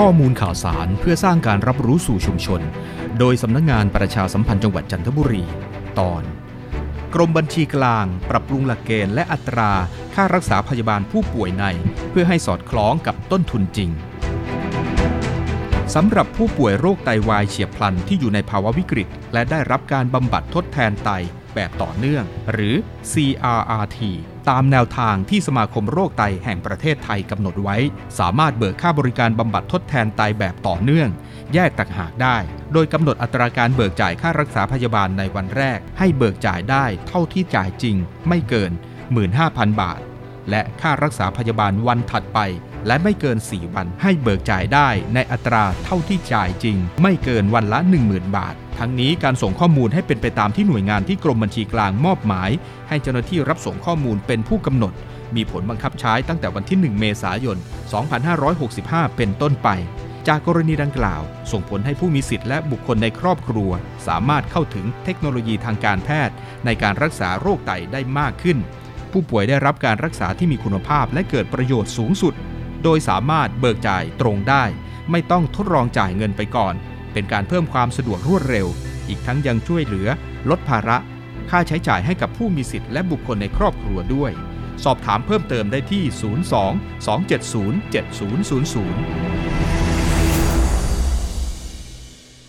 ข้อมูลข่าวสารเพื่อสร้างการรับรู้สู่ชุมชน โดยสำนักงงานประชาสัมพันธ์จังหวัดจันทบุรี ตอน กรมบัญชีกลาง ปรับปรุงหลักเกณฑ์และอัตรา ค่ารักษาพยาบาลผู้ป่วยใน เพื่อให้สอดคล้องกับต้นทุนจริงสำหรับผู้ป่วยโรคไตวายเฉียบพลันที่อยู่ในภาวะวิกฤต และได้รับการบำบัดทดแทนไต แบบต่อเนื่อง หรือ CRRT ตามแนวทางที่สมาคมโรคไตแห่งประเทศไทยกำหนดไว้ สามารถเบิกค่าบริการบำบัดทดแทนไตแบบต่อเนื่อง แยกต่างหากได้ โดยกำหนดอัตราการเบิกจ่ายค่ารักษาพยาบาลในวันแรก ให้เบิกจ่ายได้เท่าที่จ่ายจริง ไม่เกิน 15,000 บาท และค่ารักษาพยาบาลวันถัดไปและไม่เกิน 4 วันให้เบิกจ่ายได้ในอัตราเท่าที่จ่ายจริง ไม่เกินวันละ 10,000 บาท ทั้งนี้การส่งข้อมูลให้เป็นไปตามที่หน่วยงานที่กรมบัญชีกลางมอบหมาย ให้เจ้าหน้าที่รับส่งข้อมูลเป็นผู้กำหนด มีผลบังคับใช้ตั้งแต่วันที่ 1 เมษายน 2565 เป็นต้นไป จากกรณีดังกล่าว ส่งผลให้ผู้มีสิทธิ์และบุคคลในครอบครัว สามารถเข้าถึงเทคโนโลยีทางการแพทย์ ในการรักษาโรคไตได้มากขึ้น ผู้ป่วยได้รับการรักษาที่มีคุณภาพและเกิดประโยชน์สูงสุด โดยสามารถเบิกจ่ายตรงได้ ไม่ต้องทดลองจ่ายเงินไปก่อน เป็นการเพิ่มความสะดวกรวดเร็ว อีกทั้งยังช่วยเหลือ ลดภาระ ค่าใช้จ่ายให้กับผู้มีสิทธิ์และบุคคลในครอบครัวด้วย สอบถามเพิ่มเติมได้ที่ 02 270 7000